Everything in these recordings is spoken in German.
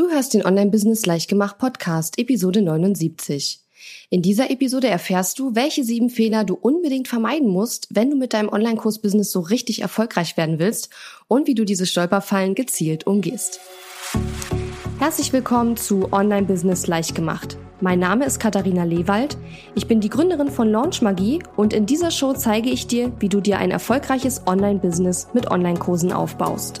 Du hörst den Online-Business Leichtgemacht Podcast, Episode 79. In dieser Episode erfährst du, welche sieben Fehler du unbedingt vermeiden musst, wenn du mit deinem Online-Kurs-Business so richtig erfolgreich werden willst und wie du diese Stolperfallen gezielt umgehst. Herzlich willkommen zu Online-Business Leichtgemacht. Mein Name ist Katharina Lewald. Ich bin die Gründerin von Launch Magie und in dieser Show zeige ich dir, wie du dir ein erfolgreiches Online-Business mit Online-Kursen aufbaust.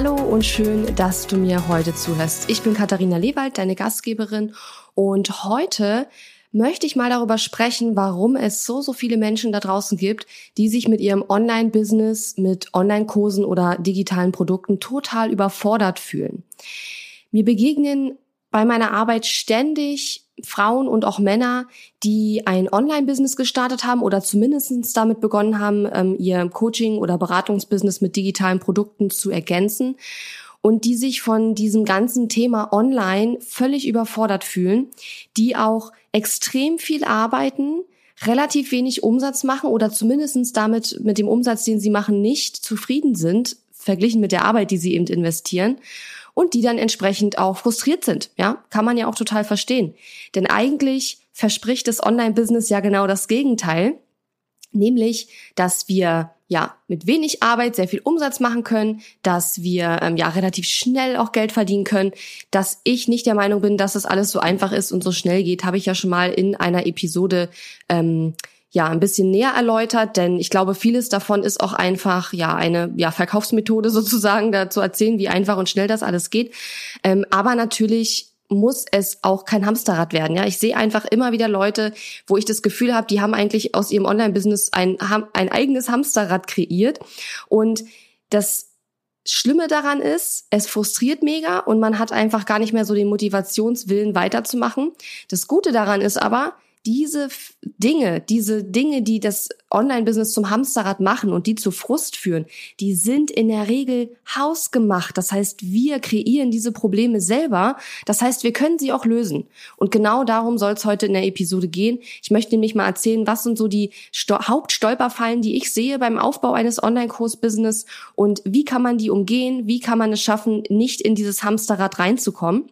Hallo und schön, dass du mir heute zuhörst. Ich bin Katharina Lewald, deine Gastgeberin und heute möchte ich mal darüber sprechen, warum es so, so viele Menschen da draußen gibt, die sich mit ihrem Online-Business, mit Online-Kursen oder digitalen Produkten total überfordert fühlen. Mir begegnen bei meiner Arbeit ständig Frauen und auch Männer, die ein Online-Business gestartet haben oder zumindest damit begonnen haben, ähm, ihr Coaching- oder Beratungsbusiness mit digitalen Produkten zu ergänzen und die sich von diesem ganzen Thema Online völlig überfordert fühlen, die auch extrem viel arbeiten, relativ wenig Umsatz machen oder zumindest damit mit dem Umsatz, den sie machen, nicht zufrieden sind, verglichen mit der Arbeit, die sie eben investieren und die dann entsprechend auch frustriert sind. Ja, kann man ja auch total verstehen. Denn eigentlich verspricht das Online-Business ja genau das Gegenteil, nämlich, dass wir ja mit wenig Arbeit sehr viel Umsatz machen können, dass wir ähm, ja relativ schnell auch Geld verdienen können. Dass ich nicht der Meinung bin, dass das alles so einfach ist und so schnell geht, habe ich ja schon mal in einer Episode ähm, ja ein bisschen näher erläutert, denn ich glaube, vieles davon ist auch einfach ja eine ja Verkaufsmethode sozusagen, da zu erzählen, wie einfach und schnell das alles geht. Ähm, aber natürlich muss es auch kein Hamsterrad werden. Ja, ich sehe einfach immer wieder Leute, wo ich das Gefühl habe, die haben eigentlich aus ihrem Online-Business ein, ein eigenes Hamsterrad kreiert und das Schlimme daran ist, es frustriert mega und man hat einfach gar nicht mehr so den Motivationswillen weiterzumachen. Das Gute daran ist aber, diese Dinge, diese Dinge, die das Online-Business zum Hamsterrad machen und die zu Frust führen, die sind in der Regel hausgemacht. Das heißt, wir kreieren diese Probleme selber. Das heißt, wir können sie auch lösen. Und genau darum soll es heute in der Episode gehen. Ich möchte nämlich mal erzählen, was sind so die Hauptstolperfallen, die ich sehe beim Aufbau eines Online-Kurs-Business und wie kann man die umgehen? Wie kann man es schaffen, nicht in dieses Hamsterrad reinzukommen?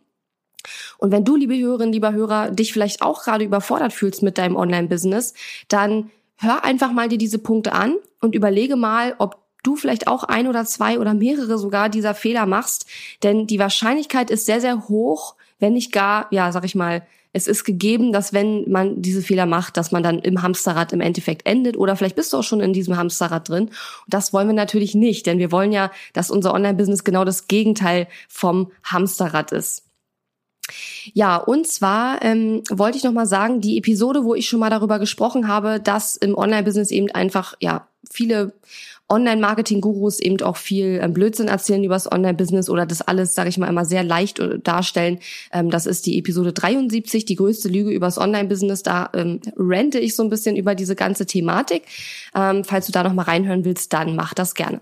Und wenn du, liebe Hörerinnen, lieber Hörer, dich vielleicht auch gerade überfordert fühlst mit deinem Online-Business, dann hör einfach mal dir diese Punkte an und überlege mal, ob du vielleicht auch ein oder zwei oder mehrere sogar dieser Fehler machst. Denn die Wahrscheinlichkeit ist sehr, sehr hoch, wenn nicht gar, ja, sag ich mal, es ist gegeben, dass wenn man diese Fehler macht, dass man dann im Hamsterrad im Endeffekt endet oder vielleicht bist du auch schon in diesem Hamsterrad drin. Und das wollen wir natürlich nicht, denn wir wollen ja, dass unser Online-Business genau das Gegenteil vom Hamsterrad ist. Ja, und zwar ähm, wollte ich noch mal sagen, die Episode, wo ich schon mal darüber gesprochen habe, dass im Online-Business eben einfach ja viele Online-Marketing-Gurus eben auch viel ähm, Blödsinn erzählen über das Online-Business oder das alles, sage ich mal, immer sehr leicht äh, darstellen. Ähm, das ist die Episode 73, die größte Lüge über das Online-Business. Da ähm, rente ich so ein bisschen über diese ganze Thematik. Ähm, falls du da noch mal reinhören willst, dann mach das gerne.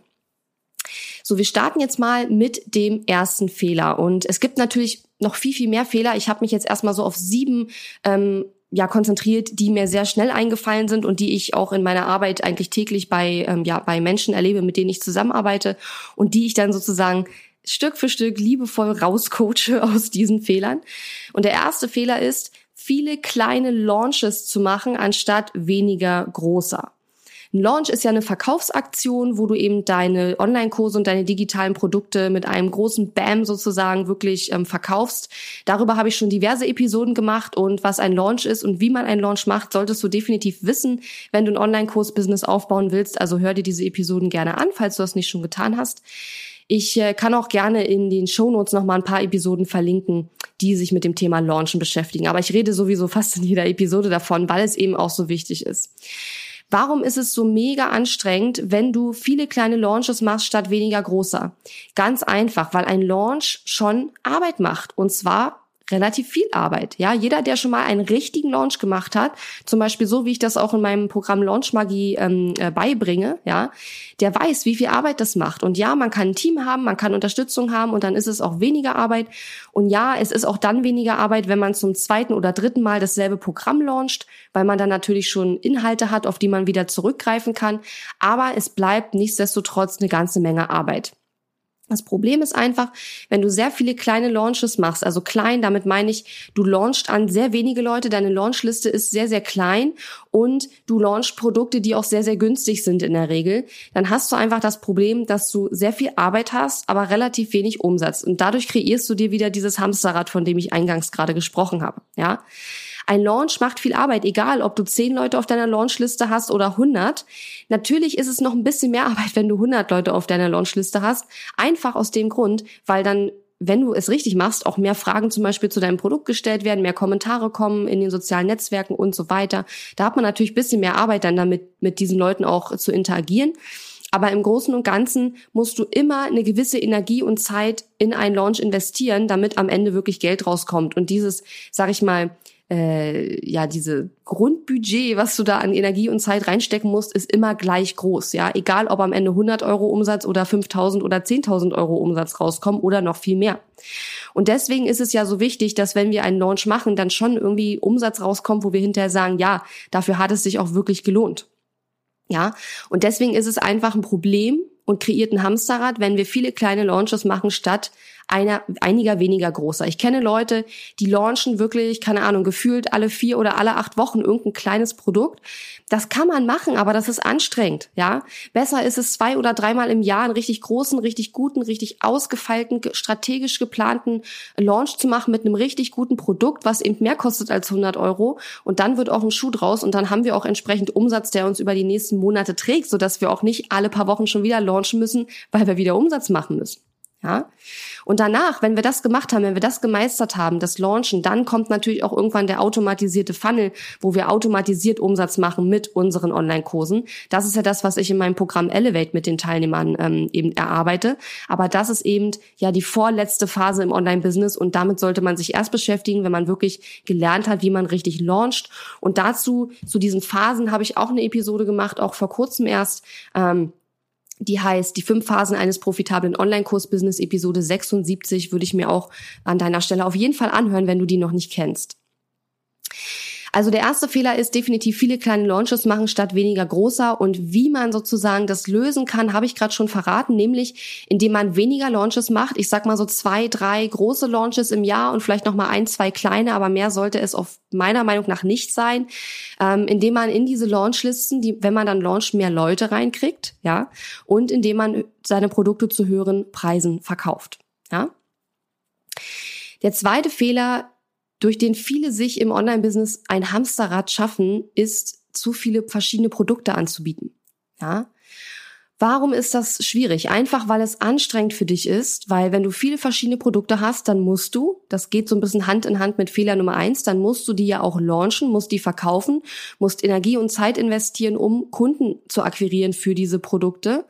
So, wir starten jetzt mal mit dem ersten Fehler. Und es gibt natürlich noch viel, viel mehr Fehler. Ich habe mich jetzt erstmal so auf sieben ähm, ja konzentriert, die mir sehr schnell eingefallen sind und die ich auch in meiner Arbeit eigentlich täglich bei ähm, ja bei Menschen erlebe, mit denen ich zusammenarbeite und die ich dann sozusagen Stück für Stück liebevoll rauscoache aus diesen Fehlern. Und der erste Fehler ist, viele kleine Launches zu machen anstatt weniger großer. Ein Launch ist ja eine Verkaufsaktion, wo du eben deine Online-Kurse und deine digitalen Produkte mit einem großen Bam sozusagen wirklich ähm, verkaufst. Darüber habe ich schon diverse Episoden gemacht und was ein Launch ist und wie man einen Launch macht, solltest du definitiv wissen, wenn du ein Online-Kurs-Business aufbauen willst. Also hör dir diese Episoden gerne an, falls du das nicht schon getan hast. Ich äh, kann auch gerne in den Shownotes noch mal ein paar Episoden verlinken, die sich mit dem Thema Launchen beschäftigen. Aber ich rede sowieso fast in jeder Episode davon, weil es eben auch so wichtig ist. Warum ist es so mega anstrengend, wenn du viele kleine Launches machst statt weniger großer? Ganz einfach, weil ein Launch schon Arbeit macht und zwar relativ viel Arbeit. Ja, jeder, der schon mal einen richtigen Launch gemacht hat, zum Beispiel so, wie ich das auch in meinem Programm Launch Magie ähm, äh, beibringe, ja, der weiß, wie viel Arbeit das macht. Und ja, man kann ein Team haben, man kann Unterstützung haben und dann ist es auch weniger Arbeit. Und ja, es ist auch dann weniger Arbeit, wenn man zum zweiten oder dritten Mal dasselbe Programm launcht, weil man dann natürlich schon Inhalte hat, auf die man wieder zurückgreifen kann. Aber es bleibt nichtsdestotrotz eine ganze Menge Arbeit. Das Problem ist einfach, wenn du sehr viele kleine Launches machst, also klein, damit meine ich, du launchst an sehr wenige Leute, deine Launchliste ist sehr, sehr klein und du launchst Produkte, die auch sehr, sehr günstig sind in der Regel, dann hast du einfach das Problem, dass du sehr viel Arbeit hast, aber relativ wenig Umsatz. Und dadurch kreierst du dir wieder dieses Hamsterrad, von dem ich eingangs gerade gesprochen habe, ja. Ein Launch macht viel Arbeit, egal ob du zehn Leute auf deiner Launchliste hast oder 100. Natürlich ist es noch ein bisschen mehr Arbeit, wenn du 100 Leute auf deiner Launchliste hast. Einfach aus dem Grund, weil dann wenn du es richtig machst, auch mehr Fragen zum Beispiel zu deinem Produkt gestellt werden, mehr Kommentare kommen in den sozialen Netzwerken und so weiter. Da hat man natürlich ein bisschen mehr Arbeit dann damit, mit diesen Leuten auch zu interagieren. Aber im Großen und Ganzen musst du immer eine gewisse Energie und Zeit in einen Launch investieren, damit am Ende wirklich Geld rauskommt. Und dieses, sag ich mal, äh, ja, diese Grundbudget, was du da an Energie und Zeit reinstecken musst, ist immer gleich groß, ja. Egal, ob am Ende 100 Euro Umsatz oder 5000 oder 10.000 Euro Umsatz rauskommen oder noch viel mehr. Und deswegen ist es ja so wichtig, dass wenn wir einen Launch machen, dann schon irgendwie Umsatz rauskommt, wo wir hinterher sagen, ja, dafür hat es sich auch wirklich gelohnt. Ja. Und deswegen ist es einfach ein Problem, und kreiert ein Hamsterrad, wenn wir viele kleine Launches machen, statt einer, einiger weniger großer. Ich kenne Leute, die launchen wirklich, keine Ahnung, gefühlt alle vier oder alle acht Wochen irgendein kleines Produkt. Das kann man machen, aber das ist anstrengend, ja. Besser ist es zwei oder dreimal im Jahr einen richtig großen, richtig guten, richtig ausgefeilten, strategisch geplanten Launch zu machen mit einem richtig guten Produkt, was eben mehr kostet als 100 Euro. Und dann wird auch ein Schuh draus und dann haben wir auch entsprechend Umsatz, der uns über die nächsten Monate trägt, sodass wir auch nicht alle paar Wochen schon wieder launchen müssen, weil wir wieder Umsatz machen müssen. Ja? Und danach, wenn wir das gemacht haben, wenn wir das gemeistert haben, das Launchen, dann kommt natürlich auch irgendwann der automatisierte Funnel, wo wir automatisiert Umsatz machen mit unseren Online-Kursen. Das ist ja das, was ich in meinem Programm Elevate mit den Teilnehmern ähm, eben erarbeite. Aber das ist eben ja die vorletzte Phase im Online-Business und damit sollte man sich erst beschäftigen, wenn man wirklich gelernt hat, wie man richtig launcht. Und dazu, zu diesen Phasen, habe ich auch eine Episode gemacht, auch vor kurzem erst. Ähm, die heißt die fünf Phasen eines profitablen Online-Kurs-Business, Episode 76, würde ich mir auch an deiner Stelle auf jeden Fall anhören, wenn du die noch nicht kennst. Also der erste Fehler ist definitiv viele kleine Launches machen statt weniger großer. Und wie man sozusagen das lösen kann, habe ich gerade schon verraten, nämlich indem man weniger Launches macht. Ich sag mal so zwei, drei große Launches im Jahr und vielleicht noch mal ein, zwei kleine, aber mehr sollte es auf meiner Meinung nach nicht sein, ähm, indem man in diese Launchlisten, die, wenn man dann launcht, mehr Leute reinkriegt, ja, und indem man seine Produkte zu höheren Preisen verkauft, ja. Der zweite Fehler durch den viele sich im Online-Business ein Hamsterrad schaffen, ist zu viele verschiedene Produkte anzubieten. Ja? Warum ist das schwierig? Einfach, weil es anstrengend für dich ist, weil wenn du viele verschiedene Produkte hast, dann musst du, das geht so ein bisschen Hand in Hand mit Fehler Nummer eins, dann musst du die ja auch launchen, musst die verkaufen, musst Energie und Zeit investieren, um Kunden zu akquirieren für diese Produkte.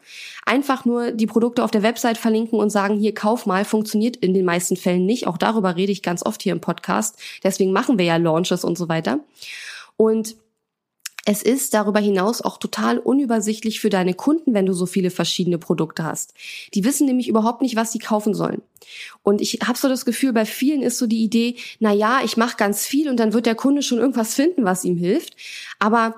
Einfach nur die Produkte auf der Website verlinken und sagen, hier kauf mal, funktioniert in den meisten Fällen nicht. Auch darüber rede ich ganz oft hier im Podcast. Deswegen machen wir ja Launches und so weiter. Und es ist darüber hinaus auch total unübersichtlich für deine Kunden, wenn du so viele verschiedene Produkte hast. Die wissen nämlich überhaupt nicht, was sie kaufen sollen. Und ich habe so das Gefühl, bei vielen ist so die Idee, na ja, ich mache ganz viel und dann wird der Kunde schon irgendwas finden, was ihm hilft. Aber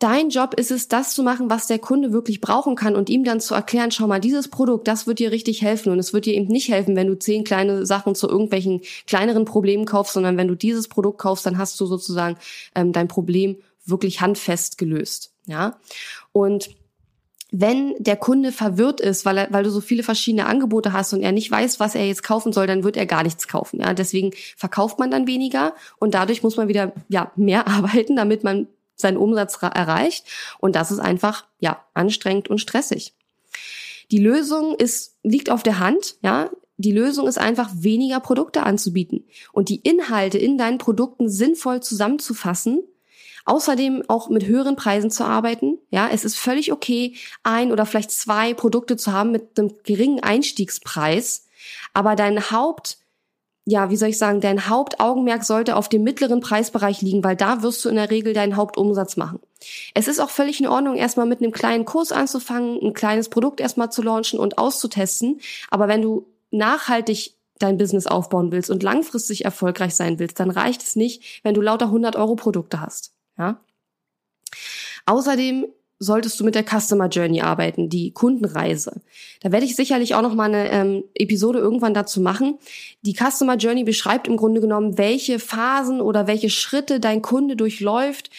Dein Job ist es, das zu machen, was der Kunde wirklich brauchen kann und ihm dann zu erklären, schau mal, dieses Produkt, das wird dir richtig helfen und es wird dir eben nicht helfen, wenn du zehn kleine Sachen zu irgendwelchen kleineren Problemen kaufst, sondern wenn du dieses Produkt kaufst, dann hast du sozusagen ähm, dein Problem wirklich handfest gelöst. Ja. Und wenn der Kunde verwirrt ist, weil, er, weil du so viele verschiedene Angebote hast und er nicht weiß, was er jetzt kaufen soll, dann wird er gar nichts kaufen. Ja, deswegen verkauft man dann weniger und dadurch muss man wieder ja mehr arbeiten, damit man seinen Umsatz erreicht. Und das ist einfach ja anstrengend und stressig. Die Lösung ist liegt auf der Hand. Ja, die Lösung ist einfach weniger Produkte anzubieten und die Inhalte in deinen Produkten sinnvoll zusammenzufassen Außerdem auch mit höheren Preisen zu arbeiten. Ja, es ist völlig okay, ein oder vielleicht zwei Produkte zu haben mit einem geringen Einstiegspreis. Aber dein Haupt, ja, wie soll ich sagen, dein Hauptaugenmerk sollte auf dem mittleren Preisbereich liegen, weil da wirst du in der Regel deinen Hauptumsatz machen. Es ist auch völlig in Ordnung, erstmal mit einem kleinen Kurs anzufangen, ein kleines Produkt erstmal zu launchen und auszutesten. Aber wenn du nachhaltig dein Business aufbauen willst und langfristig erfolgreich sein willst, dann reicht es nicht, wenn du lauter 100 Euro Produkte hast. Ja? Außerdem solltest du mit der Customer Journey arbeiten, die Kundenreise. Da werde ich sicherlich auch noch mal eine ähm, Episode irgendwann dazu machen. Die Customer Journey beschreibt im Grunde genommen, welche Phasen oder welche Schritte dein Kunde durchläuft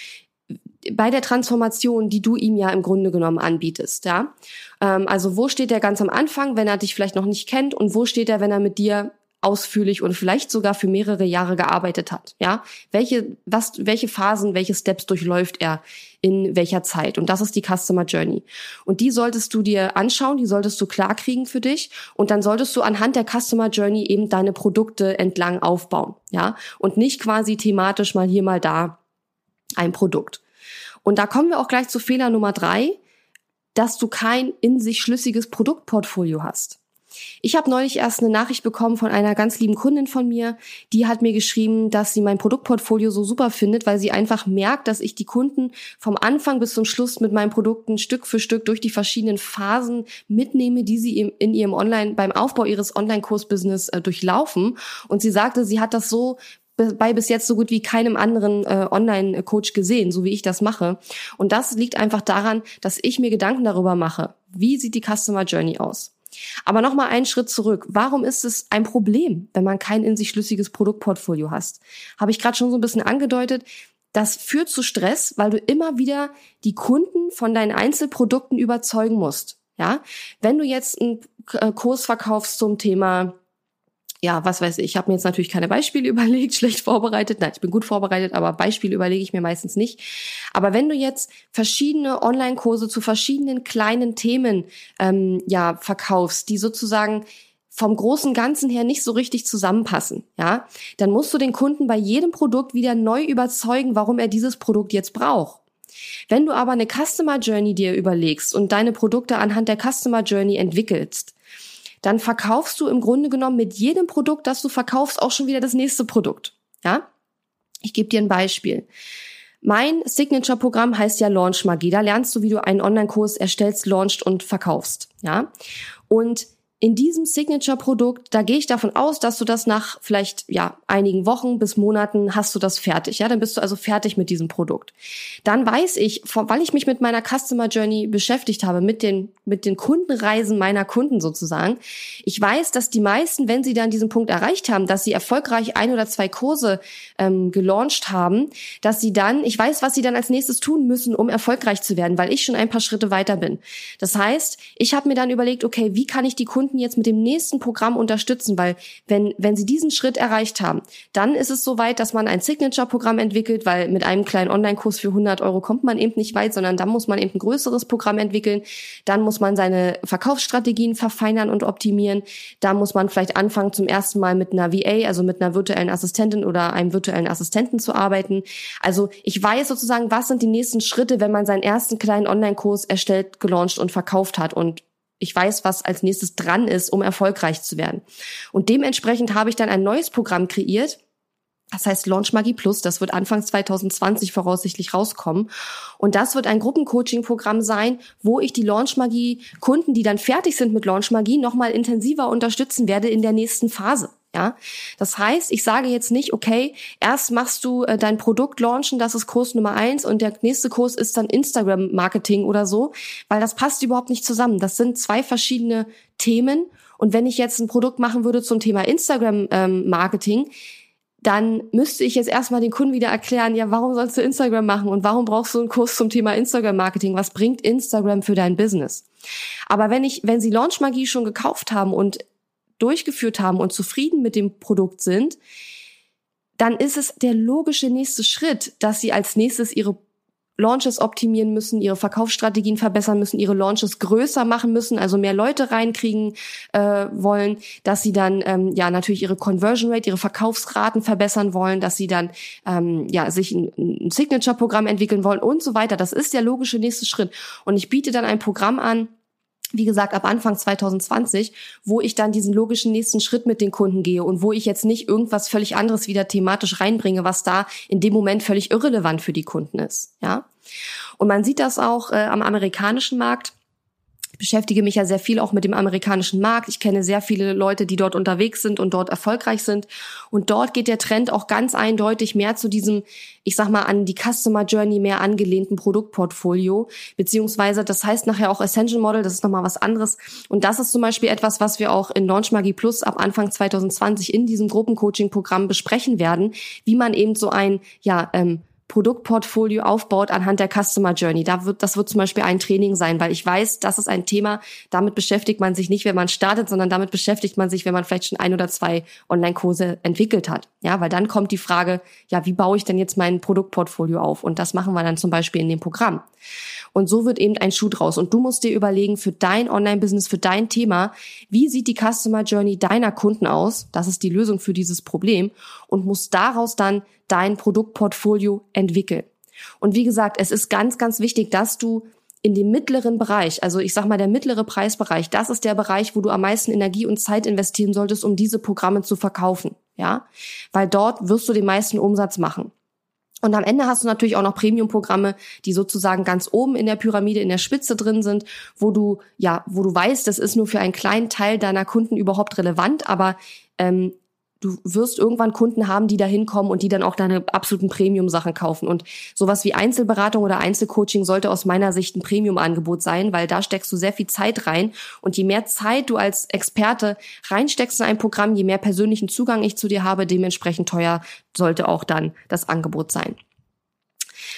bei der Transformation, die du ihm ja im Grunde genommen anbietest. Ja, ähm, also wo steht er ganz am Anfang, wenn er dich vielleicht noch nicht kennt, und wo steht er, wenn er mit dir ausführlich und vielleicht sogar für mehrere Jahre gearbeitet hat. Ja, welche, was, welche Phasen, welche Steps durchläuft er in welcher Zeit? Und das ist die Customer Journey. Und die solltest du dir anschauen, die solltest du klarkriegen für dich. Und dann solltest du anhand der Customer Journey eben deine Produkte entlang aufbauen. Ja, und nicht quasi thematisch mal hier, mal da ein Produkt. Und da kommen wir auch gleich zu Fehler Nummer drei, dass du kein in sich schlüssiges Produktportfolio hast. Ich habe neulich erst eine Nachricht bekommen von einer ganz lieben Kundin von mir, die hat mir geschrieben, dass sie mein Produktportfolio so super findet, weil sie einfach merkt, dass ich die Kunden vom Anfang bis zum Schluss mit meinen Produkten Stück für Stück durch die verschiedenen Phasen mitnehme, die sie in ihrem Online beim Aufbau ihres Online-Kurs-Business äh, durchlaufen. Und sie sagte, sie hat das so bei bis jetzt so gut wie keinem anderen äh, Online-Coach gesehen, so wie ich das mache. Und das liegt einfach daran, dass ich mir Gedanken darüber mache, wie sieht die Customer Journey aus. Aber nochmal einen Schritt zurück. Warum ist es ein Problem, wenn man kein in sich schlüssiges Produktportfolio hast? Habe ich gerade schon so ein bisschen angedeutet. Das führt zu Stress, weil du immer wieder die Kunden von deinen Einzelprodukten überzeugen musst. Ja, wenn du jetzt einen äh, Kurs verkaufst zum Thema ja, was weiß ich, ich habe mir jetzt natürlich keine Beispiele überlegt, schlecht vorbereitet. Nein, ich bin gut vorbereitet, aber Beispiele überlege ich mir meistens nicht. Aber wenn du jetzt verschiedene Online-Kurse zu verschiedenen kleinen Themen ähm, ja verkaufst, die sozusagen vom großen Ganzen her nicht so richtig zusammenpassen, ja, dann musst du den Kunden bei jedem Produkt wieder neu überzeugen, warum er dieses Produkt jetzt braucht. Wenn du aber eine Customer Journey dir überlegst und deine Produkte anhand der Customer Journey entwickelst, dann verkaufst du im Grunde genommen mit jedem Produkt, das du verkaufst, auch schon wieder das nächste Produkt. Ja? Ich gebe dir ein Beispiel. Mein Signature-Programm heißt ja Launch Magie. Da lernst du, wie du einen Online-Kurs erstellst, launchst und verkaufst. Ja? Und in diesem Signature-Produkt, da gehe ich davon aus, dass du das nach vielleicht ja einigen Wochen bis Monaten hast du das fertig. Ja, dann bist du also fertig mit diesem Produkt. Dann weiß ich, weil ich mich mit meiner Customer Journey beschäftigt habe, mit den mit den Kundenreisen meiner Kunden sozusagen, ich weiß, dass die meisten, wenn sie dann diesen Punkt erreicht haben, dass sie erfolgreich ein oder zwei Kurse ähm, gelauncht haben, dass sie dann, ich weiß, was sie dann als nächstes tun müssen, um erfolgreich zu werden, weil ich schon ein paar Schritte weiter bin. Das heißt, ich habe mir dann überlegt, okay, wie kann ich die Kunden Kunden jetzt mit dem nächsten Programm unterstützen, weil wenn, wenn sie diesen Schritt erreicht haben, dann ist es soweit, dass man ein Signature-Programm entwickelt, weil mit einem kleinen Online-Kurs für 100 Euro kommt man eben nicht weit, sondern dann muss man eben ein größeres Programm entwickeln. Dann muss man seine Verkaufsstrategien verfeinern und optimieren. Da muss man vielleicht anfangen, zum ersten Mal mit einer VA, also mit einer virtuellen Assistentin oder einem virtuellen Assistenten zu arbeiten. Also ich weiß sozusagen, was sind die nächsten Schritte, wenn man seinen ersten kleinen Online-Kurs erstellt, gelauncht und verkauft hat und ich weiß, was als nächstes dran ist, um erfolgreich zu werden. Und dementsprechend habe ich dann ein neues Programm kreiert. Das heißt Launch Magie Plus. Das wird Anfang 2020 voraussichtlich rauskommen. Und das wird ein Gruppencoaching-Programm sein, wo ich die Launch Magie Kunden, die dann fertig sind mit Launch Magie, nochmal intensiver unterstützen werde in der nächsten Phase. Ja, das heißt, ich sage jetzt nicht, okay, erst machst du äh, dein Produkt launchen, das ist Kurs Nummer eins und der nächste Kurs ist dann Instagram Marketing oder so, weil das passt überhaupt nicht zusammen. Das sind zwei verschiedene Themen. Und wenn ich jetzt ein Produkt machen würde zum Thema Instagram ähm, Marketing, dann müsste ich jetzt erstmal den Kunden wieder erklären, ja, warum sollst du Instagram machen und warum brauchst du einen Kurs zum Thema Instagram Marketing? Was bringt Instagram für dein Business? Aber wenn ich, wenn Sie Launch Magie schon gekauft haben und durchgeführt haben und zufrieden mit dem Produkt sind, dann ist es der logische nächste Schritt, dass sie als nächstes ihre Launches optimieren müssen, ihre Verkaufsstrategien verbessern müssen, ihre Launches größer machen müssen, also mehr Leute reinkriegen äh, wollen, dass sie dann ähm, ja natürlich ihre Conversion Rate, ihre Verkaufsraten verbessern wollen, dass sie dann ähm, ja sich ein, ein Signature-Programm entwickeln wollen und so weiter. Das ist der logische nächste Schritt. Und ich biete dann ein Programm an, wie gesagt, ab Anfang 2020, wo ich dann diesen logischen nächsten Schritt mit den Kunden gehe und wo ich jetzt nicht irgendwas völlig anderes wieder thematisch reinbringe, was da in dem Moment völlig irrelevant für die Kunden ist, ja. Und man sieht das auch äh, am amerikanischen Markt beschäftige mich ja sehr viel auch mit dem amerikanischen Markt. Ich kenne sehr viele Leute, die dort unterwegs sind und dort erfolgreich sind. Und dort geht der Trend auch ganz eindeutig mehr zu diesem, ich sag mal, an die Customer Journey mehr angelehnten Produktportfolio. Beziehungsweise, das heißt nachher auch Essential Model, das ist nochmal was anderes. Und das ist zum Beispiel etwas, was wir auch in Launch Magie Plus ab Anfang 2020 in diesem Gruppencoaching-Programm besprechen werden, wie man eben so ein, ja, ähm, Produktportfolio aufbaut anhand der Customer Journey. Da wird, das wird zum Beispiel ein Training sein, weil ich weiß, das ist ein Thema, damit beschäftigt man sich nicht, wenn man startet, sondern damit beschäftigt man sich, wenn man vielleicht schon ein oder zwei Online-Kurse entwickelt hat. Ja, weil dann kommt die Frage, ja, wie baue ich denn jetzt mein Produktportfolio auf? Und das machen wir dann zum Beispiel in dem Programm. Und so wird eben ein Schuh draus. Und du musst dir überlegen, für dein Online-Business, für dein Thema, wie sieht die Customer Journey deiner Kunden aus? Das ist die Lösung für dieses Problem. Und musst daraus dann dein Produktportfolio entwickeln. Und wie gesagt, es ist ganz, ganz wichtig, dass du in dem mittleren Bereich, also ich sag mal der mittlere Preisbereich, das ist der Bereich, wo du am meisten Energie und Zeit investieren solltest, um diese Programme zu verkaufen, ja? Weil dort wirst du den meisten Umsatz machen. Und am Ende hast du natürlich auch noch Premium-Programme, die sozusagen ganz oben in der Pyramide, in der Spitze drin sind, wo du, ja, wo du weißt, das ist nur für einen kleinen Teil deiner Kunden überhaupt relevant, aber ähm, du wirst irgendwann Kunden haben, die da hinkommen und die dann auch deine absoluten Premium-Sachen kaufen. Und sowas wie Einzelberatung oder Einzelcoaching sollte aus meiner Sicht ein Premium-Angebot sein, weil da steckst du sehr viel Zeit rein. Und je mehr Zeit du als Experte reinsteckst in ein Programm, je mehr persönlichen Zugang ich zu dir habe, dementsprechend teuer sollte auch dann das Angebot sein.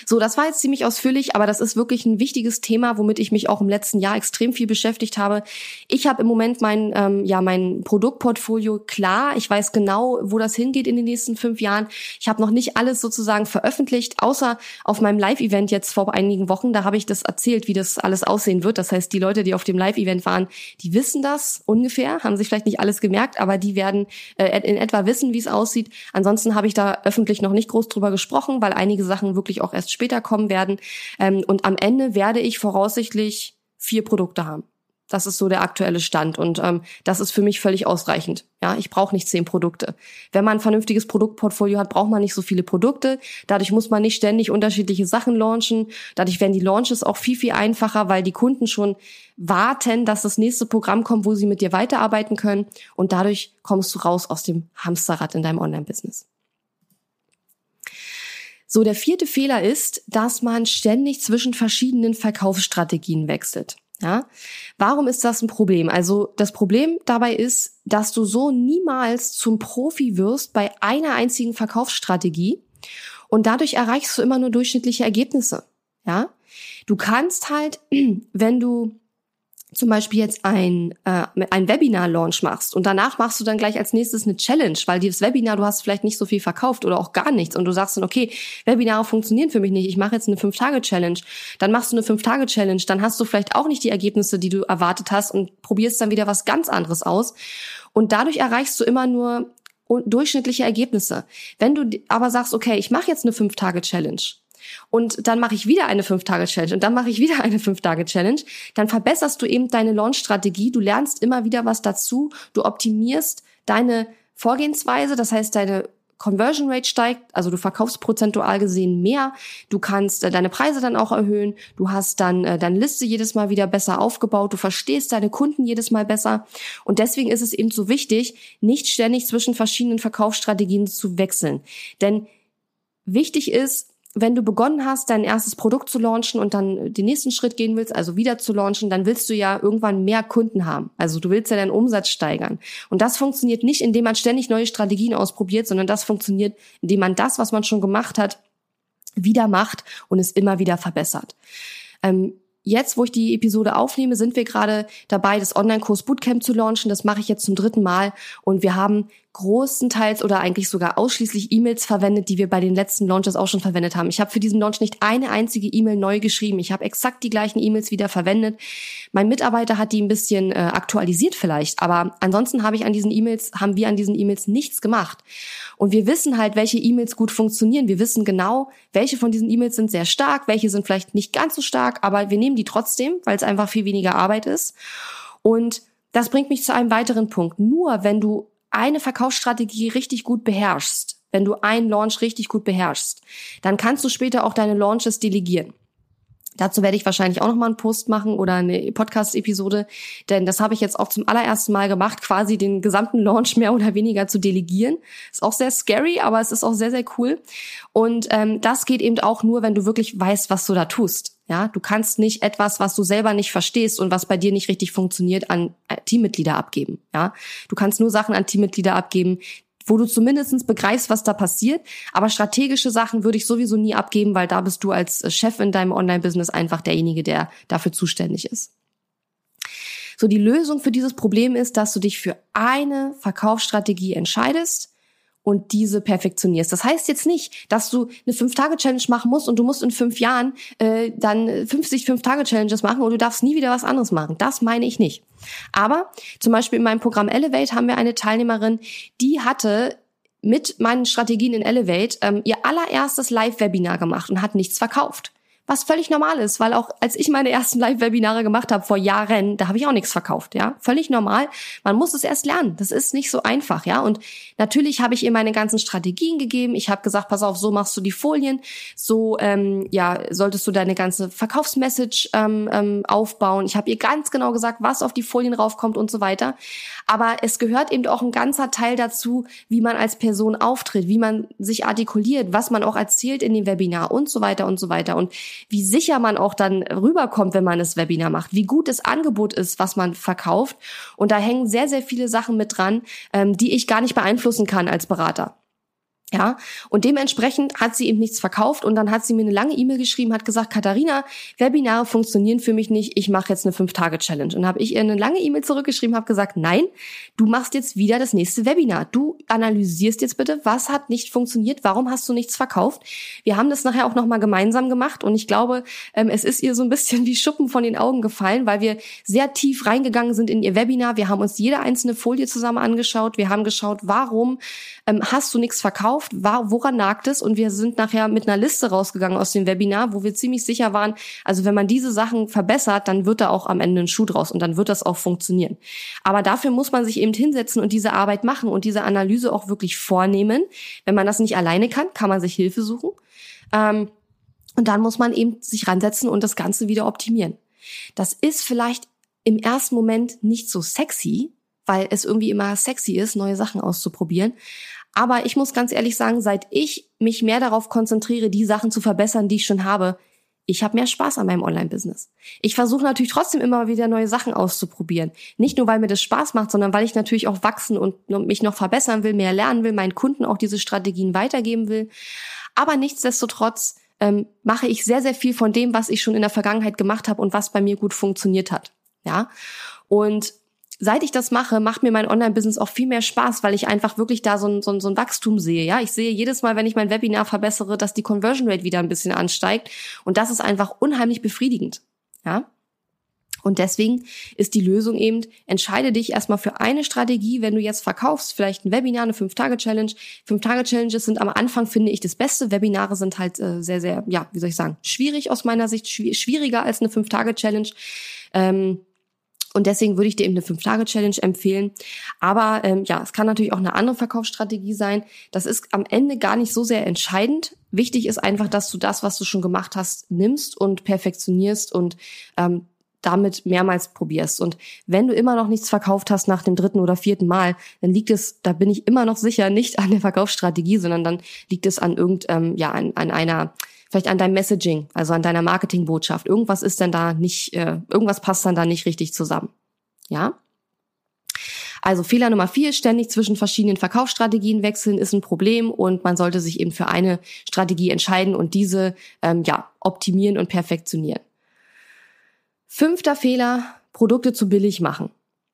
So, das war jetzt ziemlich ausführlich, aber das ist wirklich ein wichtiges Thema, womit ich mich auch im letzten Jahr extrem viel beschäftigt habe. Ich habe im Moment mein, ähm, ja, mein Produktportfolio klar. Ich weiß genau, wo das hingeht in den nächsten fünf Jahren. Ich habe noch nicht alles sozusagen veröffentlicht, außer auf meinem Live-Event jetzt vor einigen Wochen. Da habe ich das erzählt, wie das alles aussehen wird. Das heißt, die Leute, die auf dem Live-Event waren, die wissen das ungefähr, haben sich vielleicht nicht alles gemerkt, aber die werden äh, in etwa wissen, wie es aussieht. Ansonsten habe ich da öffentlich noch nicht groß drüber gesprochen, weil einige Sachen wirklich auch erst später kommen werden. Ähm, und am Ende werde ich voraussichtlich vier Produkte haben. Das ist so der aktuelle Stand und ähm, das ist für mich völlig ausreichend. Ja, ich brauche nicht zehn Produkte. Wenn man ein vernünftiges Produktportfolio hat, braucht man nicht so viele Produkte. Dadurch muss man nicht ständig unterschiedliche Sachen launchen. Dadurch werden die Launches auch viel viel einfacher, weil die Kunden schon warten, dass das nächste Programm kommt, wo sie mit dir weiterarbeiten können und dadurch kommst du raus aus dem Hamsterrad in deinem Online-Business. So, der vierte Fehler ist, dass man ständig zwischen verschiedenen Verkaufsstrategien wechselt. Ja, warum ist das ein Problem? Also das Problem dabei ist, dass du so niemals zum Profi wirst bei einer einzigen Verkaufsstrategie und dadurch erreichst du immer nur durchschnittliche Ergebnisse. Ja, du kannst halt, wenn du zum Beispiel jetzt ein, äh, ein Webinar-Launch machst und danach machst du dann gleich als nächstes eine Challenge, weil dieses Webinar, du hast vielleicht nicht so viel verkauft oder auch gar nichts und du sagst dann, okay, Webinare funktionieren für mich nicht, ich mache jetzt eine Fünf-Tage-Challenge. Dann machst du eine Fünf-Tage-Challenge, dann hast du vielleicht auch nicht die Ergebnisse, die du erwartet hast und probierst dann wieder was ganz anderes aus. Und dadurch erreichst du immer nur durchschnittliche Ergebnisse. Wenn du aber sagst, okay, ich mache jetzt eine Fünf-Tage-Challenge, und dann mache ich wieder eine 5-Tage-Challenge und dann mache ich wieder eine 5-Tage-Challenge, dann verbesserst du eben deine Launch-Strategie, du lernst immer wieder was dazu, du optimierst deine Vorgehensweise, das heißt deine Conversion Rate steigt, also du verkaufst prozentual gesehen mehr, du kannst äh, deine Preise dann auch erhöhen, du hast dann äh, deine Liste jedes Mal wieder besser aufgebaut, du verstehst deine Kunden jedes Mal besser. Und deswegen ist es eben so wichtig, nicht ständig zwischen verschiedenen Verkaufsstrategien zu wechseln, denn wichtig ist, wenn du begonnen hast, dein erstes Produkt zu launchen und dann den nächsten Schritt gehen willst, also wieder zu launchen, dann willst du ja irgendwann mehr Kunden haben. Also du willst ja deinen Umsatz steigern. Und das funktioniert nicht, indem man ständig neue Strategien ausprobiert, sondern das funktioniert, indem man das, was man schon gemacht hat, wieder macht und es immer wieder verbessert. Ähm, Jetzt, wo ich die Episode aufnehme, sind wir gerade dabei, das Online-Kurs Bootcamp zu launchen. Das mache ich jetzt zum dritten Mal und wir haben großenteils oder eigentlich sogar ausschließlich E-Mails verwendet, die wir bei den letzten Launches auch schon verwendet haben. Ich habe für diesen Launch nicht eine einzige E-Mail neu geschrieben. Ich habe exakt die gleichen E-Mails wieder verwendet. Mein Mitarbeiter hat die ein bisschen äh, aktualisiert vielleicht, aber ansonsten habe ich an diesen E-Mails, haben wir an diesen E-Mails nichts gemacht. Und wir wissen halt, welche E-Mails gut funktionieren. Wir wissen genau, welche von diesen E-Mails sind sehr stark, welche sind vielleicht nicht ganz so stark, aber wir nehmen die trotzdem, weil es einfach viel weniger Arbeit ist. Und das bringt mich zu einem weiteren Punkt. Nur wenn du eine Verkaufsstrategie richtig gut beherrschst, wenn du einen Launch richtig gut beherrschst, dann kannst du später auch deine Launches delegieren. Dazu werde ich wahrscheinlich auch noch mal einen Post machen oder eine Podcast-Episode, denn das habe ich jetzt auch zum allerersten Mal gemacht, quasi den gesamten Launch mehr oder weniger zu delegieren. Ist auch sehr scary, aber es ist auch sehr, sehr cool. Und ähm, das geht eben auch nur, wenn du wirklich weißt, was du da tust. Ja, du kannst nicht etwas, was du selber nicht verstehst und was bei dir nicht richtig funktioniert, an äh, Teammitglieder abgeben. Ja, du kannst nur Sachen an Teammitglieder abgeben, wo du zumindest begreifst, was da passiert. Aber strategische Sachen würde ich sowieso nie abgeben, weil da bist du als äh, Chef in deinem Online-Business einfach derjenige, der dafür zuständig ist. So, die Lösung für dieses Problem ist, dass du dich für eine Verkaufsstrategie entscheidest und diese perfektionierst. Das heißt jetzt nicht, dass du eine Fünf-Tage-Challenge machen musst und du musst in fünf Jahren äh, dann 50 Fünf-Tage-Challenges machen und du darfst nie wieder was anderes machen. Das meine ich nicht. Aber zum Beispiel in meinem Programm Elevate haben wir eine Teilnehmerin, die hatte mit meinen Strategien in Elevate ähm, ihr allererstes Live-Webinar gemacht und hat nichts verkauft was völlig normal ist, weil auch als ich meine ersten Live-Webinare gemacht habe vor Jahren, da habe ich auch nichts verkauft, ja, völlig normal. Man muss es erst lernen, das ist nicht so einfach, ja. Und natürlich habe ich ihr meine ganzen Strategien gegeben. Ich habe gesagt, pass auf, so machst du die Folien, so ähm, ja solltest du deine ganze Verkaufsmessage ähm, ähm, aufbauen. Ich habe ihr ganz genau gesagt, was auf die Folien raufkommt und so weiter. Aber es gehört eben auch ein ganzer Teil dazu, wie man als Person auftritt, wie man sich artikuliert, was man auch erzählt in dem Webinar und so weiter und so weiter. Und wie sicher man auch dann rüberkommt, wenn man das Webinar macht, wie gut das Angebot ist, was man verkauft. Und da hängen sehr, sehr viele Sachen mit dran, ähm, die ich gar nicht beeinflussen kann als Berater. Ja, und dementsprechend hat sie eben nichts verkauft und dann hat sie mir eine lange E-Mail geschrieben, hat gesagt, Katharina, Webinare funktionieren für mich nicht, ich mache jetzt eine Fünf-Tage-Challenge. Und habe ich ihr eine lange E-Mail zurückgeschrieben, habe gesagt, nein, du machst jetzt wieder das nächste Webinar. Du analysierst jetzt bitte, was hat nicht funktioniert, warum hast du nichts verkauft. Wir haben das nachher auch nochmal gemeinsam gemacht und ich glaube, ähm, es ist ihr so ein bisschen wie Schuppen von den Augen gefallen, weil wir sehr tief reingegangen sind in ihr Webinar. Wir haben uns jede einzelne Folie zusammen angeschaut. Wir haben geschaut, warum ähm, hast du nichts verkauft, war, woran nagt es? Und wir sind nachher mit einer Liste rausgegangen aus dem Webinar, wo wir ziemlich sicher waren, also wenn man diese Sachen verbessert, dann wird da auch am Ende ein Schuh draus und dann wird das auch funktionieren. Aber dafür muss man sich eben hinsetzen und diese Arbeit machen und diese Analyse auch wirklich vornehmen. Wenn man das nicht alleine kann, kann man sich Hilfe suchen. Ähm, und dann muss man eben sich ransetzen und das Ganze wieder optimieren. Das ist vielleicht im ersten Moment nicht so sexy, weil es irgendwie immer sexy ist, neue Sachen auszuprobieren. Aber ich muss ganz ehrlich sagen, seit ich mich mehr darauf konzentriere, die Sachen zu verbessern, die ich schon habe, ich habe mehr Spaß an meinem Online-Business. Ich versuche natürlich trotzdem immer wieder neue Sachen auszuprobieren. Nicht nur, weil mir das Spaß macht, sondern weil ich natürlich auch wachsen und mich noch verbessern will, mehr lernen will, meinen Kunden auch diese Strategien weitergeben will. Aber nichtsdestotrotz ähm, mache ich sehr, sehr viel von dem, was ich schon in der Vergangenheit gemacht habe und was bei mir gut funktioniert hat. Ja. Und seit ich das mache, macht mir mein Online-Business auch viel mehr Spaß, weil ich einfach wirklich da so ein, so, ein, so ein Wachstum sehe. Ja, ich sehe jedes Mal, wenn ich mein Webinar verbessere, dass die Conversion Rate wieder ein bisschen ansteigt. Und das ist einfach unheimlich befriedigend. Ja. Und deswegen ist die Lösung eben, entscheide dich erstmal für eine Strategie, wenn du jetzt verkaufst, vielleicht ein Webinar, eine Fünf-Tage-Challenge. Fünf-Tage-Challenges sind am Anfang, finde ich, das Beste. Webinare sind halt äh, sehr, sehr, ja, wie soll ich sagen, schwierig aus meiner Sicht, schwieriger als eine Fünf-Tage-Challenge. Ähm, und deswegen würde ich dir eben eine Fünf-Tage-Challenge empfehlen. Aber ähm, ja, es kann natürlich auch eine andere Verkaufsstrategie sein. Das ist am Ende gar nicht so sehr entscheidend. Wichtig ist einfach, dass du das, was du schon gemacht hast, nimmst und perfektionierst und ähm, damit mehrmals probierst. Und wenn du immer noch nichts verkauft hast nach dem dritten oder vierten Mal, dann liegt es, da bin ich immer noch sicher, nicht an der Verkaufsstrategie, sondern dann liegt es an irgend, ähm, ja, an, an einer vielleicht an deinem Messaging, also an deiner Marketingbotschaft. Irgendwas ist denn da nicht, äh, irgendwas passt dann da nicht richtig zusammen. Ja? Also Fehler Nummer vier, ständig zwischen verschiedenen Verkaufsstrategien wechseln ist ein Problem und man sollte sich eben für eine Strategie entscheiden und diese ähm, ja optimieren und perfektionieren. Fünfter Fehler, Produkte zu billig machen.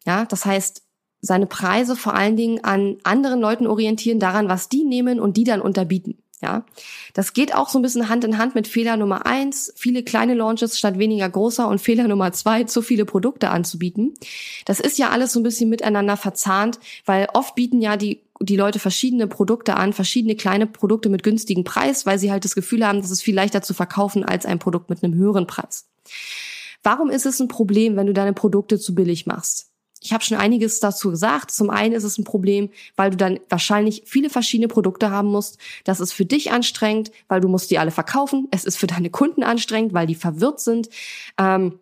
Ja, das heißt, seine Preise vor allen Dingen an anderen Leuten orientieren, daran, was die nehmen und die dann unterbieten. Ja, das geht auch so ein bisschen Hand in Hand mit Fehler Nummer eins, viele kleine Launches statt weniger großer und Fehler Nummer zwei, zu viele Produkte anzubieten. Das ist ja alles so ein bisschen miteinander verzahnt, weil oft bieten ja die die Leute verschiedene Produkte an, verschiedene kleine Produkte mit günstigem Preis, weil sie halt das Gefühl haben, dass es viel leichter zu verkaufen als ein Produkt mit einem höheren Preis. Warum ist es ein Problem, wenn du deine Produkte zu billig machst? Ich habe schon einiges dazu gesagt. Zum einen ist es ein Problem, weil du dann wahrscheinlich viele verschiedene Produkte haben musst. Das ist für dich anstrengend, weil du musst die alle verkaufen. Es ist für deine Kunden anstrengend, weil die verwirrt sind. Ähm,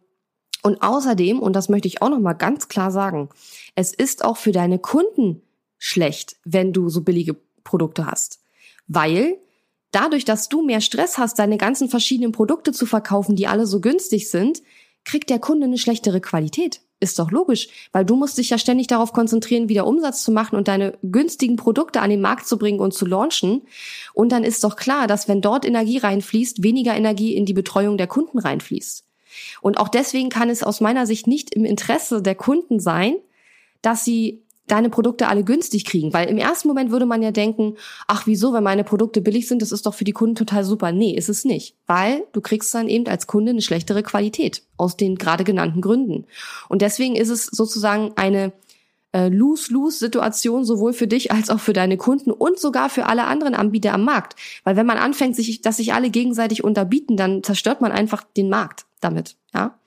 und außerdem, und das möchte ich auch noch mal ganz klar sagen, es ist auch für deine Kunden schlecht, wenn du so billige Produkte hast, weil dadurch, dass du mehr Stress hast, deine ganzen verschiedenen Produkte zu verkaufen, die alle so günstig sind, kriegt der Kunde eine schlechtere Qualität. Ist doch logisch, weil du musst dich ja ständig darauf konzentrieren, wieder Umsatz zu machen und deine günstigen Produkte an den Markt zu bringen und zu launchen. Und dann ist doch klar, dass wenn dort Energie reinfließt, weniger Energie in die Betreuung der Kunden reinfließt. Und auch deswegen kann es aus meiner Sicht nicht im Interesse der Kunden sein, dass sie deine Produkte alle günstig kriegen. Weil im ersten Moment würde man ja denken, ach wieso, wenn meine Produkte billig sind, das ist doch für die Kunden total super. Nee, ist es nicht. Weil du kriegst dann eben als Kunde eine schlechtere Qualität aus den gerade genannten Gründen. Und deswegen ist es sozusagen eine äh, Lose-Lose-Situation sowohl für dich als auch für deine Kunden und sogar für alle anderen Anbieter am Markt. Weil wenn man anfängt, sich, dass sich alle gegenseitig unterbieten, dann zerstört man einfach den Markt damit, ja.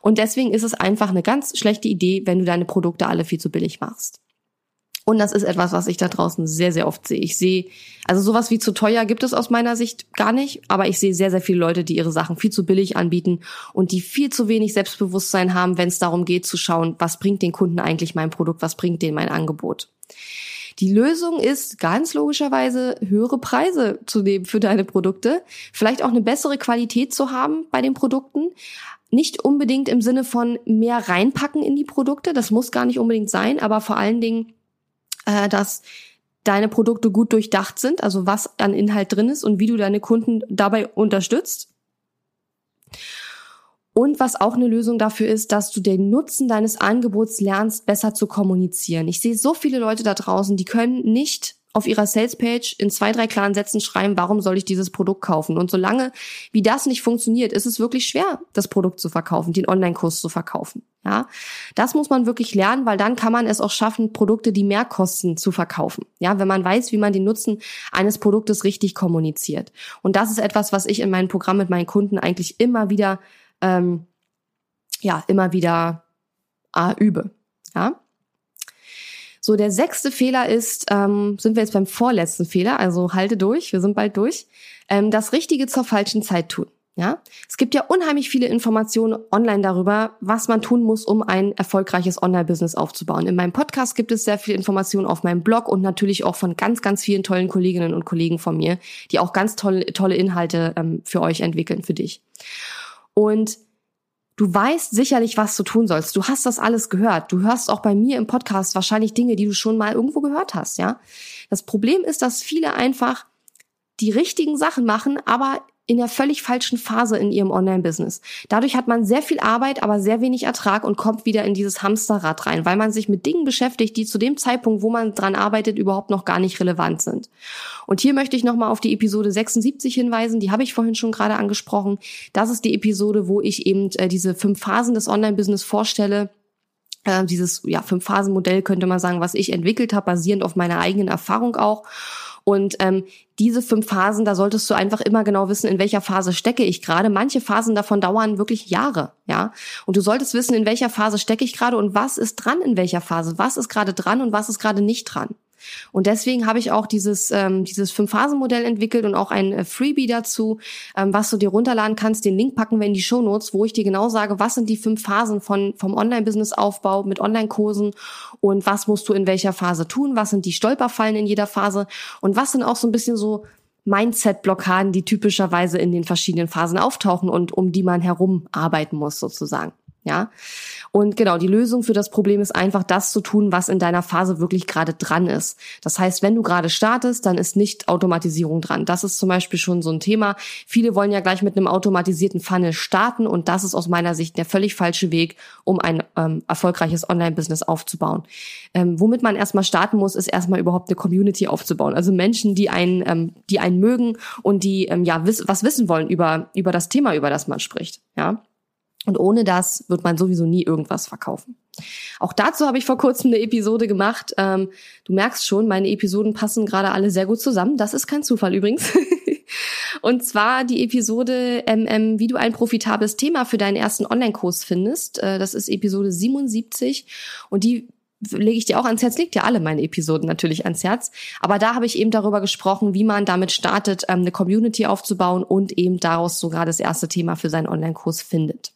Und deswegen ist es einfach eine ganz schlechte Idee, wenn du deine Produkte alle viel zu billig machst. Und das ist etwas, was ich da draußen sehr, sehr oft sehe. Ich sehe, also sowas wie zu teuer gibt es aus meiner Sicht gar nicht, aber ich sehe sehr, sehr viele Leute, die ihre Sachen viel zu billig anbieten und die viel zu wenig Selbstbewusstsein haben, wenn es darum geht zu schauen, was bringt den Kunden eigentlich mein Produkt, was bringt denen mein Angebot. Die Lösung ist ganz logischerweise höhere Preise zu nehmen für deine Produkte, vielleicht auch eine bessere Qualität zu haben bei den Produkten, nicht unbedingt im Sinne von mehr reinpacken in die Produkte, das muss gar nicht unbedingt sein, aber vor allen Dingen äh, dass deine Produkte gut durchdacht sind, also was an Inhalt drin ist und wie du deine Kunden dabei unterstützt. Und was auch eine Lösung dafür ist, dass du den Nutzen deines Angebots lernst, besser zu kommunizieren. Ich sehe so viele Leute da draußen, die können nicht auf ihrer Salespage in zwei, drei klaren Sätzen schreiben, warum soll ich dieses Produkt kaufen? Und solange wie das nicht funktioniert, ist es wirklich schwer, das Produkt zu verkaufen, den Online-Kurs zu verkaufen. Ja, das muss man wirklich lernen, weil dann kann man es auch schaffen, Produkte, die mehr kosten, zu verkaufen. Ja, wenn man weiß, wie man den Nutzen eines Produktes richtig kommuniziert. Und das ist etwas, was ich in meinem Programm mit meinen Kunden eigentlich immer wieder, ähm, ja, immer wieder äh, übe. Ja. So, der sechste Fehler ist, ähm, sind wir jetzt beim vorletzten Fehler, also halte durch, wir sind bald durch, ähm, das Richtige zur falschen Zeit tun. Ja, es gibt ja unheimlich viele Informationen online darüber, was man tun muss, um ein erfolgreiches Online-Business aufzubauen. In meinem Podcast gibt es sehr viele Informationen auf meinem Blog und natürlich auch von ganz, ganz vielen tollen Kolleginnen und Kollegen von mir, die auch ganz tolle, tolle Inhalte ähm, für euch entwickeln, für dich. Und Du weißt sicherlich, was du tun sollst. Du hast das alles gehört. Du hörst auch bei mir im Podcast wahrscheinlich Dinge, die du schon mal irgendwo gehört hast, ja. Das Problem ist, dass viele einfach die richtigen Sachen machen, aber in der völlig falschen Phase in ihrem Online-Business. Dadurch hat man sehr viel Arbeit, aber sehr wenig Ertrag und kommt wieder in dieses Hamsterrad rein, weil man sich mit Dingen beschäftigt, die zu dem Zeitpunkt, wo man dran arbeitet, überhaupt noch gar nicht relevant sind. Und hier möchte ich nochmal auf die Episode 76 hinweisen, die habe ich vorhin schon gerade angesprochen. Das ist die Episode, wo ich eben äh, diese fünf Phasen des Online-Business vorstelle äh, dieses ja, Fünf-Phasen-Modell könnte man sagen, was ich entwickelt habe, basierend auf meiner eigenen Erfahrung auch. Und ähm, diese fünf Phasen, da solltest du einfach immer genau wissen, in welcher Phase stecke ich gerade. Manche Phasen davon dauern wirklich Jahre, ja. Und du solltest wissen, in welcher Phase stecke ich gerade und was ist dran in welcher Phase, was ist gerade dran und was ist gerade nicht dran. Und deswegen habe ich auch dieses, ähm, dieses Fünf-Phasen-Modell entwickelt und auch ein äh, Freebie dazu, ähm, was du dir runterladen kannst. Den Link packen wir in die Show Notes, wo ich dir genau sage, was sind die fünf Phasen von, vom Online-Business-Aufbau mit Online-Kursen und was musst du in welcher Phase tun, was sind die Stolperfallen in jeder Phase und was sind auch so ein bisschen so Mindset-Blockaden, die typischerweise in den verschiedenen Phasen auftauchen und um die man herum arbeiten muss sozusagen. Ja. Und genau, die Lösung für das Problem ist einfach das zu tun, was in deiner Phase wirklich gerade dran ist. Das heißt, wenn du gerade startest, dann ist nicht Automatisierung dran. Das ist zum Beispiel schon so ein Thema. Viele wollen ja gleich mit einem automatisierten Funnel starten und das ist aus meiner Sicht der völlig falsche Weg, um ein ähm, erfolgreiches Online-Business aufzubauen. Ähm, womit man erstmal starten muss, ist erstmal überhaupt eine Community aufzubauen. Also Menschen, die einen, ähm, die einen mögen und die ähm, ja wiss was wissen wollen über über das Thema, über das man spricht. Ja. Und ohne das wird man sowieso nie irgendwas verkaufen. Auch dazu habe ich vor kurzem eine Episode gemacht. Ähm, du merkst schon, meine Episoden passen gerade alle sehr gut zusammen. Das ist kein Zufall übrigens. Und zwar die Episode, ähm, wie du ein profitables Thema für deinen ersten Online-Kurs findest. Äh, das ist Episode 77 und die lege ich dir auch ans Herz, legt dir alle meine Episoden natürlich ans Herz. Aber da habe ich eben darüber gesprochen, wie man damit startet, ähm, eine Community aufzubauen und eben daraus sogar das erste Thema für seinen Online-Kurs findet.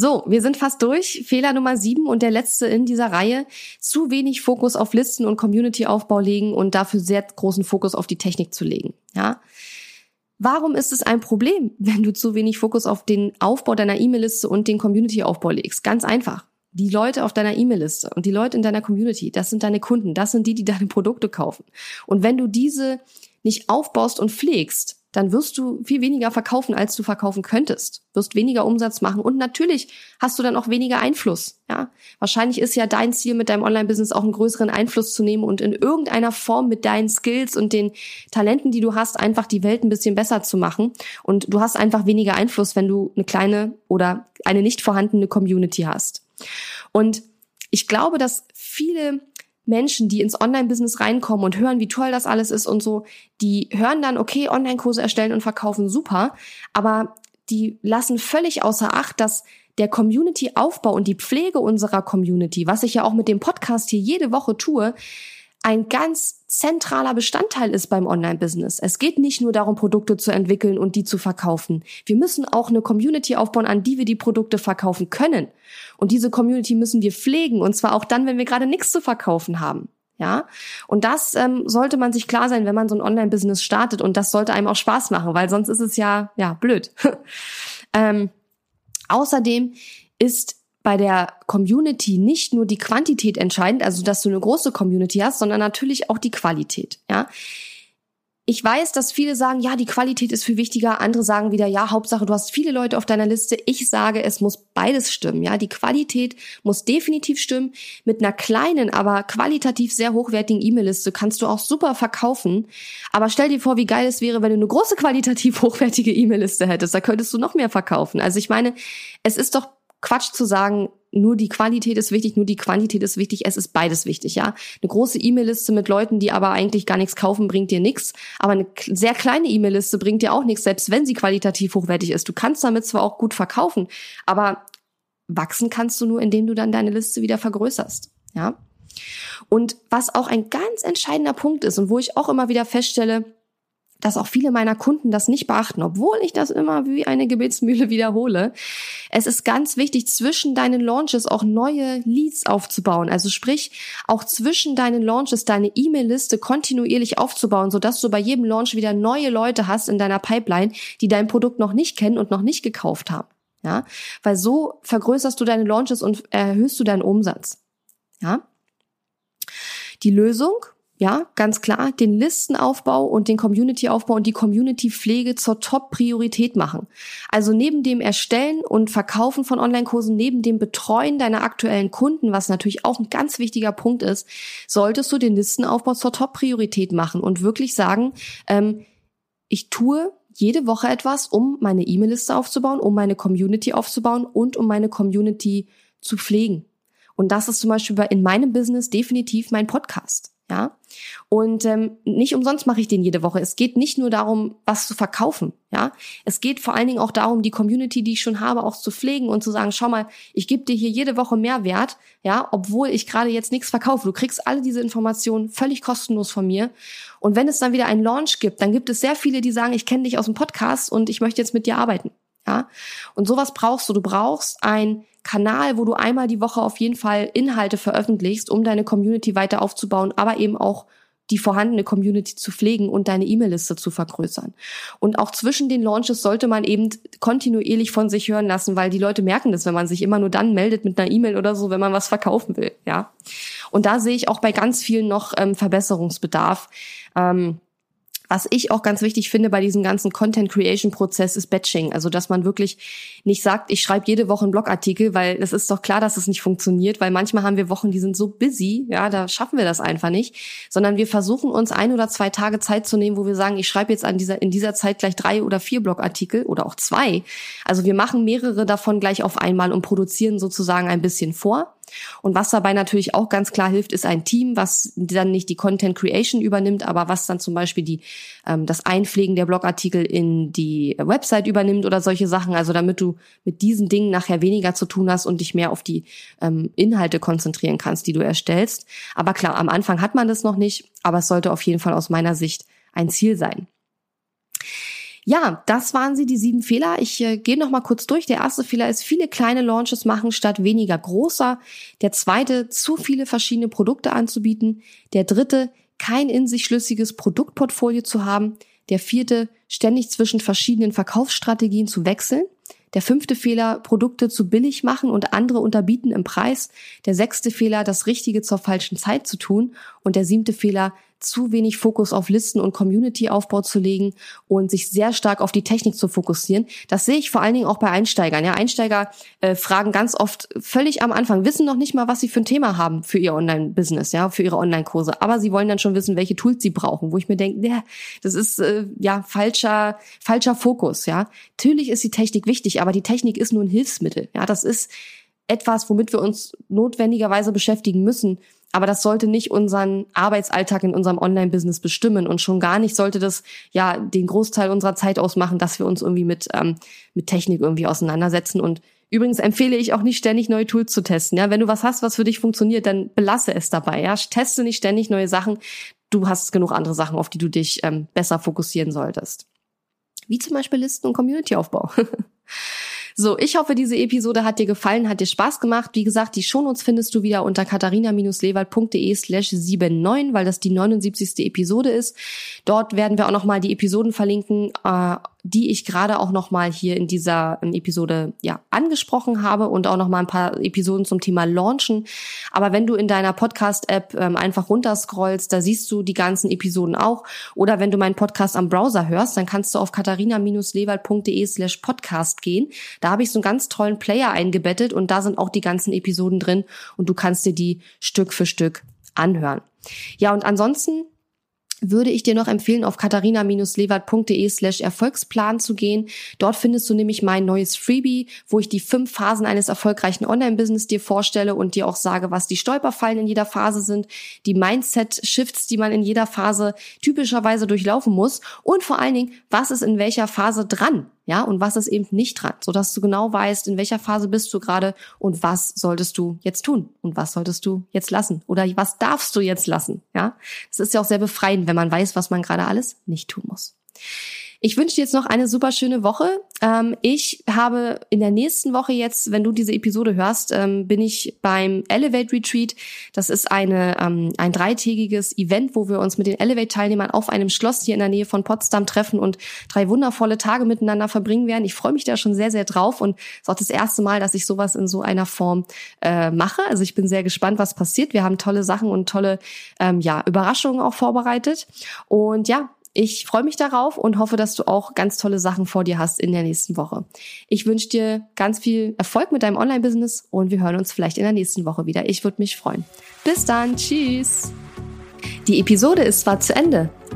So, wir sind fast durch. Fehler Nummer sieben und der letzte in dieser Reihe. Zu wenig Fokus auf Listen und Community-Aufbau legen und dafür sehr großen Fokus auf die Technik zu legen. Ja. Warum ist es ein Problem, wenn du zu wenig Fokus auf den Aufbau deiner E-Mail-Liste und den Community-Aufbau legst? Ganz einfach. Die Leute auf deiner E-Mail-Liste und die Leute in deiner Community, das sind deine Kunden, das sind die, die deine Produkte kaufen. Und wenn du diese nicht aufbaust und pflegst, dann wirst du viel weniger verkaufen, als du verkaufen könntest, wirst weniger Umsatz machen und natürlich hast du dann auch weniger Einfluss. Ja, wahrscheinlich ist ja dein Ziel mit deinem Online-Business auch einen größeren Einfluss zu nehmen und in irgendeiner Form mit deinen Skills und den Talenten, die du hast, einfach die Welt ein bisschen besser zu machen. Und du hast einfach weniger Einfluss, wenn du eine kleine oder eine nicht vorhandene Community hast. Und ich glaube, dass viele Menschen, die ins Online-Business reinkommen und hören, wie toll das alles ist und so, die hören dann, okay, Online-Kurse erstellen und verkaufen, super, aber die lassen völlig außer Acht, dass der Community-Aufbau und die Pflege unserer Community, was ich ja auch mit dem Podcast hier jede Woche tue, ein ganz zentraler Bestandteil ist beim Online-Business. Es geht nicht nur darum, Produkte zu entwickeln und die zu verkaufen. Wir müssen auch eine Community aufbauen, an die wir die Produkte verkaufen können. Und diese Community müssen wir pflegen, und zwar auch dann, wenn wir gerade nichts zu verkaufen haben. Ja, und das ähm, sollte man sich klar sein, wenn man so ein Online-Business startet. Und das sollte einem auch Spaß machen, weil sonst ist es ja ja blöd. ähm, außerdem ist bei der Community nicht nur die Quantität entscheidend, also dass du eine große Community hast, sondern natürlich auch die Qualität. Ja, ich weiß, dass viele sagen, ja, die Qualität ist viel wichtiger. Andere sagen wieder, ja, Hauptsache, du hast viele Leute auf deiner Liste. Ich sage, es muss beides stimmen. Ja, die Qualität muss definitiv stimmen. Mit einer kleinen, aber qualitativ sehr hochwertigen E-Mail-Liste kannst du auch super verkaufen. Aber stell dir vor, wie geil es wäre, wenn du eine große qualitativ hochwertige E-Mail-Liste hättest. Da könntest du noch mehr verkaufen. Also ich meine, es ist doch Quatsch zu sagen, nur die Qualität ist wichtig, nur die Quantität ist wichtig. Es ist beides wichtig, ja. Eine große E-Mail-Liste mit Leuten, die aber eigentlich gar nichts kaufen, bringt dir nichts. Aber eine sehr kleine E-Mail-Liste bringt dir auch nichts, selbst wenn sie qualitativ hochwertig ist. Du kannst damit zwar auch gut verkaufen, aber wachsen kannst du nur, indem du dann deine Liste wieder vergrößerst, ja. Und was auch ein ganz entscheidender Punkt ist und wo ich auch immer wieder feststelle, dass auch viele meiner Kunden das nicht beachten, obwohl ich das immer wie eine Gebetsmühle wiederhole. Es ist ganz wichtig, zwischen deinen Launches auch neue Leads aufzubauen. Also sprich, auch zwischen deinen Launches deine E-Mail-Liste kontinuierlich aufzubauen, sodass du bei jedem Launch wieder neue Leute hast in deiner Pipeline, die dein Produkt noch nicht kennen und noch nicht gekauft haben. Ja, weil so vergrößerst du deine Launches und erhöhst du deinen Umsatz. Ja. Die Lösung ja, ganz klar, den Listenaufbau und den Community-Aufbau und die Community-Pflege zur Top-Priorität machen. Also neben dem Erstellen und Verkaufen von Online-Kursen, neben dem Betreuen deiner aktuellen Kunden, was natürlich auch ein ganz wichtiger Punkt ist, solltest du den Listenaufbau zur Top-Priorität machen und wirklich sagen, ähm, ich tue jede Woche etwas, um meine E-Mail-Liste aufzubauen, um meine Community aufzubauen und um meine Community zu pflegen. Und das ist zum Beispiel in meinem Business definitiv mein Podcast. Ja. Und ähm, nicht umsonst mache ich den jede Woche. Es geht nicht nur darum, was zu verkaufen. Ja. Es geht vor allen Dingen auch darum, die Community, die ich schon habe, auch zu pflegen und zu sagen, schau mal, ich gebe dir hier jede Woche Mehrwert, ja, obwohl ich gerade jetzt nichts verkaufe. Du kriegst alle diese Informationen völlig kostenlos von mir. Und wenn es dann wieder einen Launch gibt, dann gibt es sehr viele, die sagen, ich kenne dich aus dem Podcast und ich möchte jetzt mit dir arbeiten. Ja. Und sowas brauchst du. Du brauchst ein Kanal, wo du einmal die Woche auf jeden Fall Inhalte veröffentlichst, um deine Community weiter aufzubauen, aber eben auch die vorhandene Community zu pflegen und deine E-Mail-Liste zu vergrößern. Und auch zwischen den Launches sollte man eben kontinuierlich von sich hören lassen, weil die Leute merken das, wenn man sich immer nur dann meldet mit einer E-Mail oder so, wenn man was verkaufen will, ja. Und da sehe ich auch bei ganz vielen noch ähm, Verbesserungsbedarf. Ähm, was ich auch ganz wichtig finde bei diesem ganzen Content Creation Prozess ist Batching. Also, dass man wirklich nicht sagt, ich schreibe jede Woche einen Blogartikel, weil es ist doch klar, dass es nicht funktioniert, weil manchmal haben wir Wochen, die sind so busy, ja, da schaffen wir das einfach nicht, sondern wir versuchen uns ein oder zwei Tage Zeit zu nehmen, wo wir sagen, ich schreibe jetzt an dieser, in dieser Zeit gleich drei oder vier Blogartikel oder auch zwei. Also wir machen mehrere davon gleich auf einmal und produzieren sozusagen ein bisschen vor und was dabei natürlich auch ganz klar hilft, ist ein Team, was dann nicht die Content Creation übernimmt, aber was dann zum Beispiel die, ähm, das Einpflegen der Blogartikel in die Website übernimmt oder solche Sachen. Also damit du mit diesen Dingen nachher weniger zu tun hast und dich mehr auf die ähm, Inhalte konzentrieren kannst, die du erstellst. Aber klar, am Anfang hat man das noch nicht, aber es sollte auf jeden Fall aus meiner Sicht ein Ziel sein. Ja, das waren sie, die sieben Fehler. Ich äh, gehe noch mal kurz durch. Der erste Fehler ist, viele kleine Launches machen statt weniger großer. Der zweite, zu viele verschiedene Produkte anzubieten. Der dritte, kein in sich schlüssiges Produktportfolio zu haben. Der vierte, ständig zwischen verschiedenen Verkaufsstrategien zu wechseln. Der fünfte Fehler, Produkte zu billig machen und andere unterbieten im Preis. Der sechste Fehler, das Richtige zur falschen Zeit zu tun. Und der siebte Fehler, zu wenig Fokus auf Listen und Community-Aufbau zu legen und sich sehr stark auf die Technik zu fokussieren. Das sehe ich vor allen Dingen auch bei Einsteigern. Ja, Einsteiger äh, fragen ganz oft völlig am Anfang, wissen noch nicht mal, was sie für ein Thema haben für ihr Online-Business, ja, für ihre Online-Kurse. Aber sie wollen dann schon wissen, welche Tools sie brauchen, wo ich mir denke, ja, das ist äh, ja falscher, falscher Fokus, ja. Natürlich ist die Technik wichtig, aber die Technik ist nur ein Hilfsmittel. Ja, das ist etwas, womit wir uns notwendigerweise beschäftigen müssen aber das sollte nicht unseren Arbeitsalltag in unserem Online-Business bestimmen und schon gar nicht sollte das ja den Großteil unserer Zeit ausmachen, dass wir uns irgendwie mit ähm, mit Technik irgendwie auseinandersetzen. Und übrigens empfehle ich auch nicht ständig neue Tools zu testen. Ja, wenn du was hast, was für dich funktioniert, dann belasse es dabei. Ja, teste nicht ständig neue Sachen. Du hast genug andere Sachen, auf die du dich ähm, besser fokussieren solltest. Wie zum Beispiel Listen und Community-Aufbau. So, ich hoffe, diese Episode hat dir gefallen, hat dir Spaß gemacht. Wie gesagt, die Shownotes findest du wieder unter katharina-lewald.de slash 79, weil das die 79. Episode ist. Dort werden wir auch nochmal die Episoden verlinken, äh, die ich gerade auch nochmal hier in dieser Episode ja angesprochen habe und auch nochmal ein paar Episoden zum Thema Launchen. Aber wenn du in deiner Podcast-App ähm, einfach runterscrollst, da siehst du die ganzen Episoden auch. Oder wenn du meinen Podcast am Browser hörst, dann kannst du auf katharina-lewald.de slash podcast gehen. Da habe ich so einen ganz tollen Player eingebettet und da sind auch die ganzen Episoden drin und du kannst dir die Stück für Stück anhören. Ja, und ansonsten würde ich dir noch empfehlen, auf katharina-lewert.de slash Erfolgsplan zu gehen. Dort findest du nämlich mein neues Freebie, wo ich die fünf Phasen eines erfolgreichen Online-Business dir vorstelle und dir auch sage, was die Stolperfallen in jeder Phase sind, die Mindset-Shifts, die man in jeder Phase typischerweise durchlaufen muss und vor allen Dingen, was ist in welcher Phase dran ja, und was ist eben nicht dran, so dass du genau weißt, in welcher Phase bist du gerade und was solltest du jetzt tun und was solltest du jetzt lassen oder was darfst du jetzt lassen, ja? Es ist ja auch sehr befreiend, wenn man weiß, was man gerade alles nicht tun muss. Ich wünsche dir jetzt noch eine super schöne Woche. Ähm, ich habe in der nächsten Woche jetzt, wenn du diese Episode hörst, ähm, bin ich beim Elevate Retreat. Das ist eine, ähm, ein dreitägiges Event, wo wir uns mit den Elevate-Teilnehmern auf einem Schloss hier in der Nähe von Potsdam treffen und drei wundervolle Tage miteinander verbringen werden. Ich freue mich da schon sehr, sehr drauf und es ist auch das erste Mal, dass ich sowas in so einer Form äh, mache. Also ich bin sehr gespannt, was passiert. Wir haben tolle Sachen und tolle ähm, ja, Überraschungen auch vorbereitet. Und ja, ich freue mich darauf und hoffe, dass du auch ganz tolle Sachen vor dir hast in der nächsten Woche. Ich wünsche dir ganz viel Erfolg mit deinem Online-Business und wir hören uns vielleicht in der nächsten Woche wieder. Ich würde mich freuen. Bis dann. Tschüss. Die Episode ist zwar zu Ende,